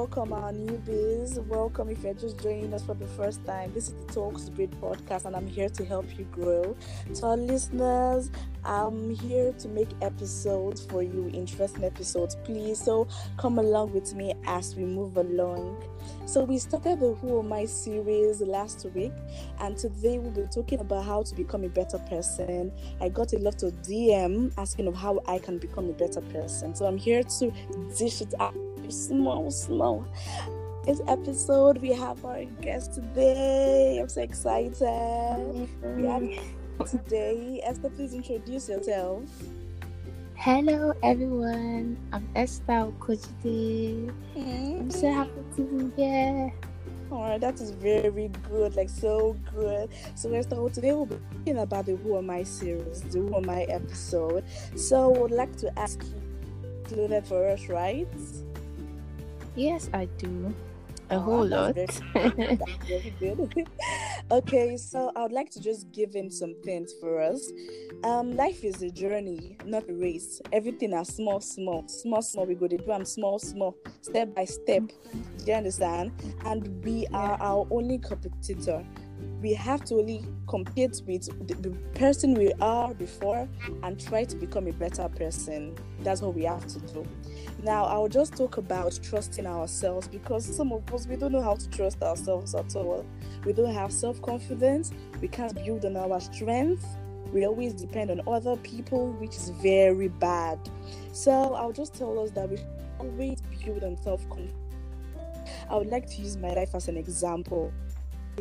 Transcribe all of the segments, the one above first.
welcome our newbies. Welcome if you're just joining us for the first time. This is the Talks Bridge podcast, and I'm here to help you grow. To our listeners, I'm here to make episodes for you, interesting episodes, please. So come along with me as we move along. So we started the Who Am I series last week, and today we'll be talking about how to become a better person. I got a lot of DM asking of how I can become a better person. So I'm here to dish it out small, small. This episode we have our guest today. I'm so excited. We have today. Esther, please introduce yourself. Hello everyone, I'm Esther Okojide. Mm-hmm. I'm so happy to be here. Alright, that is very good, like so good. So Esther, today we'll be talking about the Who Am I series, the Who Am I episode. So I would like to ask you to included for us, right? Yes, I do. A oh, whole lot. Very, very okay, so I would like to just give in some things for us. Um, life is a journey, not a race. Everything is small, small, small, small. We go to do them small, small, step by step. Do you understand? And we are our only competitor we have to only compete with the, the, person we are before and try to become a better person. That's what we have to do. Now, I'll just talk about trusting ourselves because some of us we don't know how to trust ourselves at all. We don't have self confidence, we can't build on our strength. We always depend on other people, which is very bad. So, I'll just tell us that we always build on self confidence. I would like to use my life as an example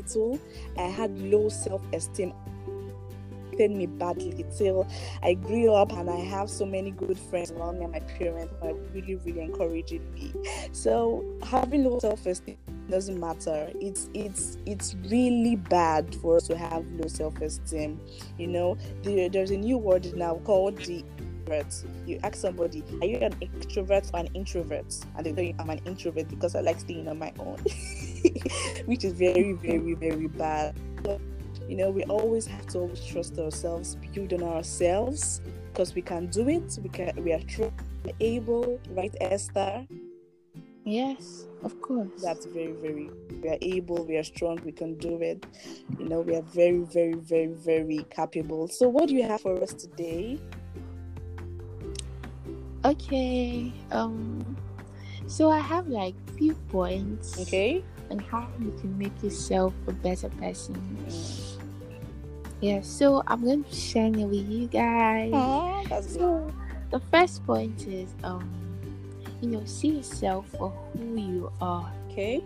little, I had low self esteem me badly till I grew up and I have so many good friends around me and my parents are really, really encouraging me. So having low self-esteem doesn't matter. It's it's it's really bad for us to have low self-esteem. You know, there, there's a new word now called the you ask somebody, Are you an extrovert or an introvert? And they tell you I'm an introvert because I like staying on my own. Which is very, very, very bad. But, you know, we always have to always trust ourselves, build on ourselves because we can do it. We can we are true, able, right, Esther? Yes, of course. That's very, very we are able, we are strong, we can do it. You know, we are very, very, very, very capable. So what do you have for us today? Okay. Um so I have like few points. Okay. On how you can make yourself a better person. Yeah, so I'm going to share it with you guys. so the first point is um you know, see yourself for who you are. Okay.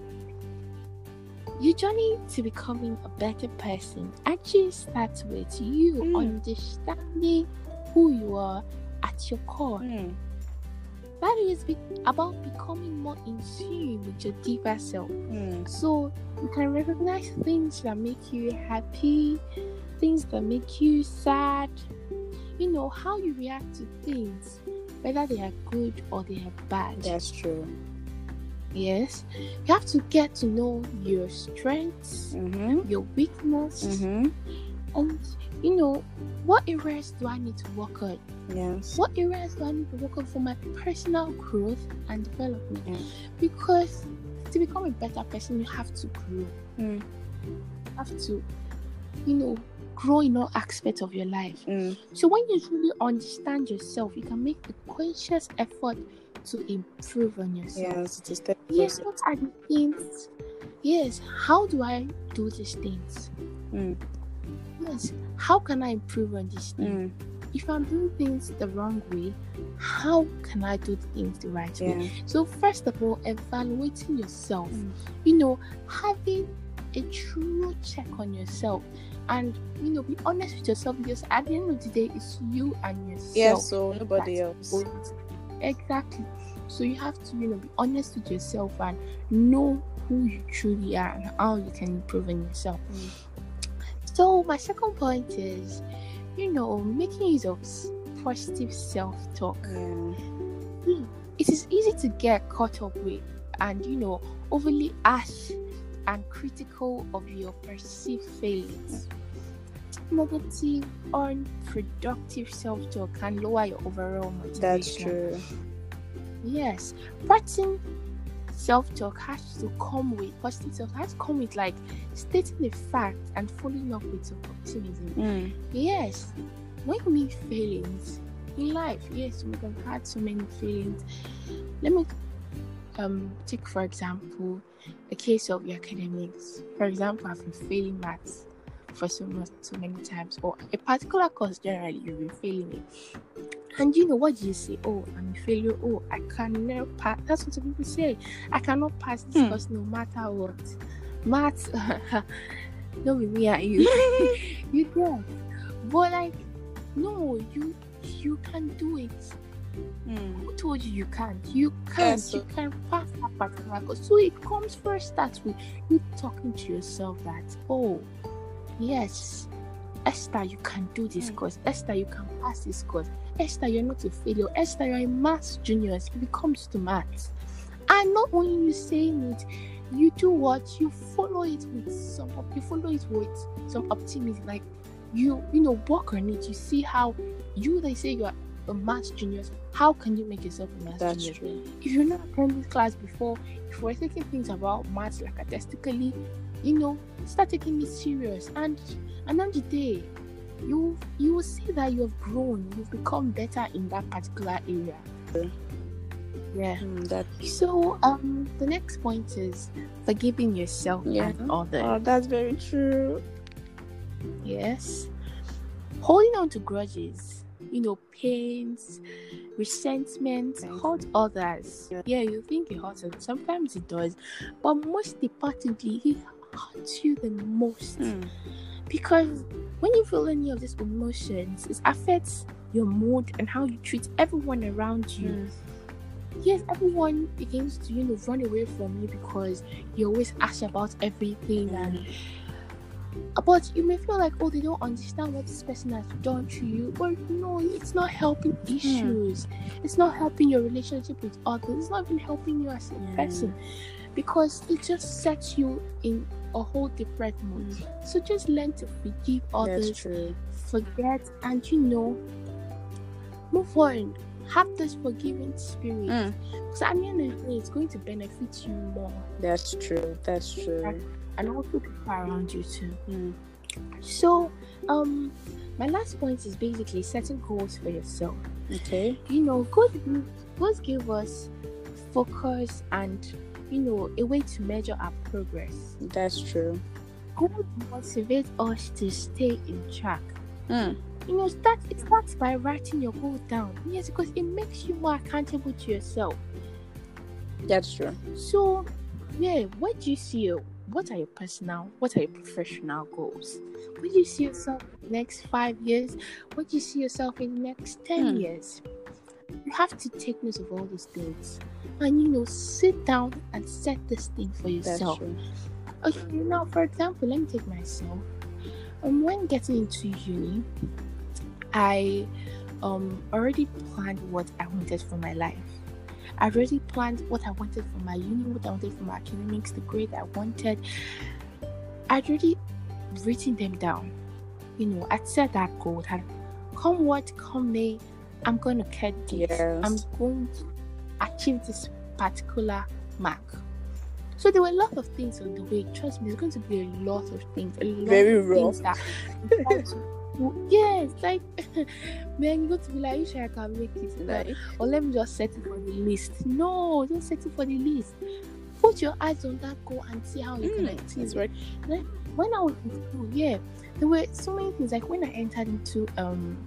Your journey to becoming a better person actually starts with you mm. understanding who you are at your core. Mm. That is be- about becoming more in tune with your deeper self. Mm. So you can recognize things that make you happy, things that make you sad. You know how you react to things, whether they are good or they are bad. That's true. Yes, you have to get to know your strengths, mm-hmm. your weakness, mm-hmm. And you know, what areas do I need to work on? Yes. What areas do I need to work on for my personal growth and development? Mm. Because to become a better person, you have to grow. Mm. You have to, you know, grow in all aspects of your life. Mm. So when you truly understand yourself, you can make a conscious effort to improve on yourself. Yes, to step. Yes, what are the things? Yes, how do I do these things? Mm. Yes, how can I improve on this thing? Mm. If I'm doing things the wrong way, how can I do things the right yeah. way? So, first of all, evaluating yourself, mm. you know, having a true check on yourself and you know be honest with yourself because at the end of the day it's you and yourself yeah so nobody else exactly so you have to you know be honest with yourself and know who you truly are and how you can improve on yourself mm. So my second point is, you know, making use of positive self-talk. Mm. It is easy to get caught up with and you know overly harsh and critical of your perceived failings. Negative, unproductive self-talk can lower your overall motivation. That's true. Yes, practicing self-talk has to come with positive self has to come with like stating the fact and following up with optimism Mm. yes when meet failings in life yes we have had so many failings. Let me um take for example a case of your academics. For example i've been failing maths for so much so many times or a particular course generally you've been failing it and you know what you say? Oh i'm a failure. Oh i can never pass that's what some people say. I cannot pass this Hmm. course no matter what. Maths no be me and you. You get. But like no you you can do it. Mm. who told you you can't? You can Yes. you can pass that particular course. So it comes first that with you talking to yourself that oh yes esther you can do this Mm. course. Esther you can pass this course. Esther you're not a failure. Esther you're a maths junior if it comes to maths. And not only you saying it you do what? You follow it with some you follow it with some optimism. Like you you know work on it. You see how you they say you're a maths junior how can you make yourself a maths That's junior true. if you're not attending class before if you're taking things about maths like artistically you know start taking it serious and the day you you will see that you've grown you've become better in that particular area yeah Mm, that so um the next point is forgiving yourself Yeah. and others oh, that's very true. Yes. Holding on to grudges, you know, pains, resentment, Right. hurt others. Yeah. Yeah, you think it hurts, and sometimes it does, but most importantly, hurts you the most Mm. because when you feel any of these emotions, it affects your mood and how you treat everyone around you. Mm. Yes, everyone begins to you know run away from you because you always ask about everything and but you may feel like oh they don't understand what this person has done to you but no it's not helping issues it's not helping your relationship with others it's not even helping you as a Yeah. person because it just sets you in a whole different mood so just learn to forgive That's others true. forget and you know move on have this forgiving spirit Mm. because at the end of the day it's going to benefit you more That's true. That's true. and also people around you too Mm. So, um, my last point is basically setting goals for yourself. Okay. You know, give, goals give us focus and you know a way to measure our progress. That's true. Goals motivate us to stay in track. Mm. You know, start it starts by writing your goal down. Yes, because it makes you more accountable to yourself. That's true. So, yeah, what do you see? What are your personal? What are your professional goals? What do you see yourself in the next five years? What do you see yourself in the next ten Hmm. years? You have to take note of all these things, and you know, sit down and set this thing for yourself. Okay, now for example, let me take myself. Um, when getting into uni, I um already planned what I wanted for my life. I already planned what I wanted for my uni, what I wanted for my academics, the grade I wanted. I'd already written them down. You know, I'd set that goal that come what come may, I'm gonna get this. Yes. I'm going to achieve this particular mark. So there were a lot of things on the way. Trust me, there's going to be a lot of things. A lot Very of things that you try to do. yes, like man, you got to be like, you sure I can make it? Like, Like, or let me just set it for the list. No, don't set it for the list. Put your eyes on that goal and see how you can mm, achieve it's it. right. When I was in school, yeah, there were so many things. Like when I entered into um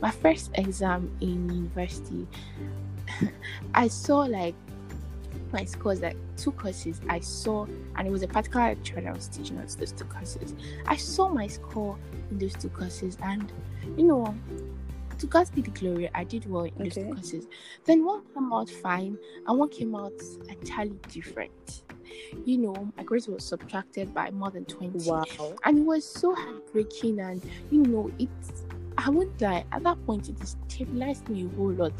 my first exam in university, I saw like my scores like two courses I saw and it was a particular lecturer that was teaching us those two courses. I saw my score in those two courses and you know to God be the glory, I did well in those two courses. Then one came out fine and one came out entirely different. You know, my grades were subtracted by more than 20 Wow. and it was so heartbreaking and you know it's I won't lie at that point it destabilized me a whole lot.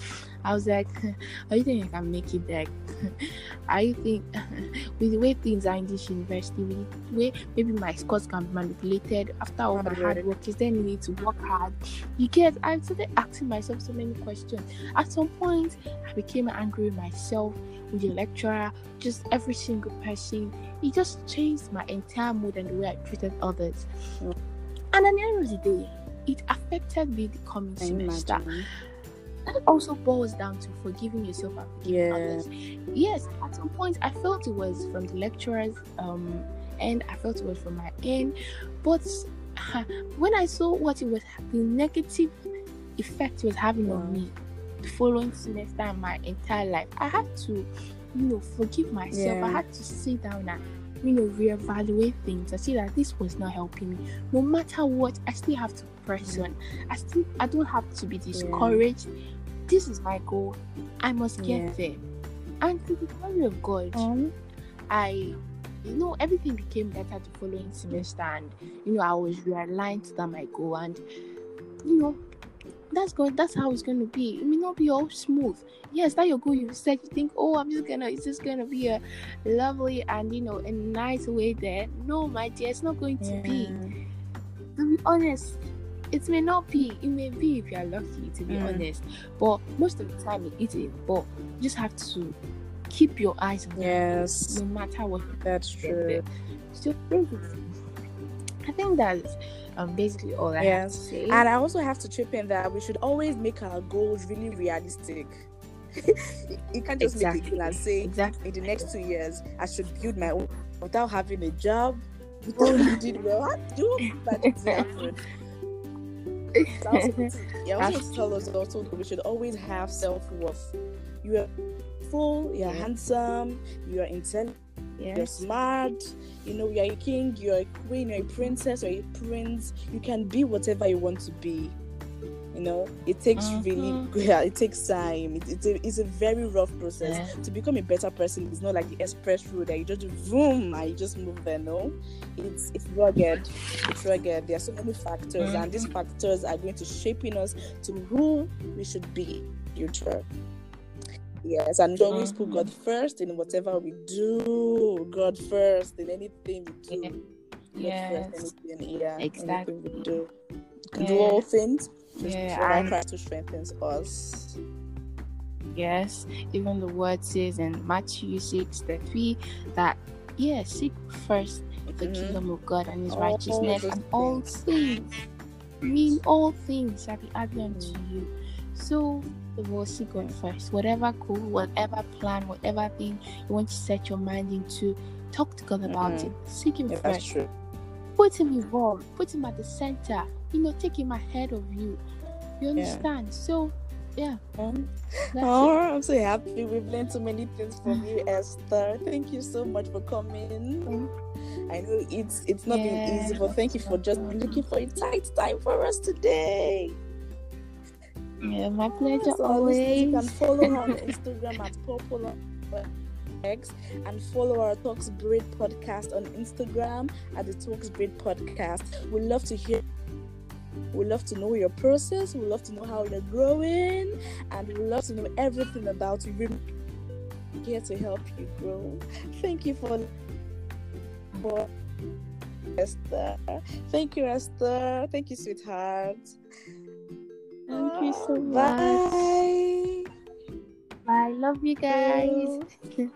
I was like, Are you think I can make it back? You think with the way things are in this university, with the way maybe my scores can be manipulated after all my hard work, is there any need to work hard? You get, I started asking myself so many questions. At some point, I became angry with myself, with the lecturer, just every single person. It just changed my entire mood and the way I treated others. Mm. And at the end of the day, it affected me the coming semester. That also boils down to forgiving yourself and forgiving Yeah. others. Yes, at some point I felt it was from the lecturers, um, and I felt it was from my end. But when I saw what it was, the negative effect it was having Wow. on me, the following semester and my entire life, I had to, you know, forgive myself. I had to sit down and you know reevaluate things. I see that this was not helping me. No matter what, I still have to press on. I still I don't have to be discouraged. This is my goal. I must get Yeah. there. And to the glory of God, Um, I you know everything became better the following semester and you know I was realigned to that my goal and you know that's going that's how it's gonna be. It may not be all smooth. Yes, that your goal you said you think, oh I'm just gonna it's just gonna be a lovely and you know a nice way there. No, my dear, it's not going to be. To be honest, it may not be. It may be if you are lucky, to be Mm. honest. But most of the time, it isn't. But you just have to keep your eyes on it, Yes, no matter what. that's true. So basically, I think that's um basically all I have to say. And I also have to chip in that we should always make our goals really realistic. you can't just make Exactly. it and say exactly. in the next two years I should build my own without having a job, without reading well. How do that happen? So also, yeah, I also tell us also that we should always have self worth. You are full, you're handsome, you are intelligent, you're smart, you know, you're a king, you're a queen, you're a princess, or a prince. You can be whatever you want to be. You know, it takes really, Mhm. yeah, it takes time. It, it's, a, it's a very rough process. Yeah. To become a better person, it's not like the express road that you just boom and you just move there. No, it's it's rugged. It's rugged. There are so many factors, and these factors are going to shaping us to who we should be in the future. Yes, and we always put. God first in whatever we do. God first in anything we do. Yeah. God Yes. anything, yeah, Exactly. anything we do. Can do all things Yeah, and- Christ who strengthens us. Yes, even the word says in Matthew 6 33 that, yes, seek first the Mhm. kingdom of God and his All righteousness, and all things, I mean, all things shall be added unto Mm. you. So, we'll seek God first. Whatever goal, whatever plan, whatever thing you want to set your mind into, talk to God about Mhm. it. Seek Him Yeah, first. Put Him involved. Put Him at the center. You know, take Him ahead of you. You understand? So, yeah. Um, Oh, it. I'm so happy. We've learned so many things from you, Esther. Thank you so much for coming. I know it's it's not been easy, but thank you for just looking for a tight time for us today. Yeah, my pleasure So listeners, you can follow her on Instagram at Popular X and follow our Talks Bridge podcast on Instagram at the Talks Bridge podcast. We love to hear. We love to know your process. We love to know how you're growing, and we love to know everything about you. We're here to help you grow. Thank you for for Esther. Thank you, Esther. Thank you, sweetheart. Thank you so much. Bye. Bye. Love you guys.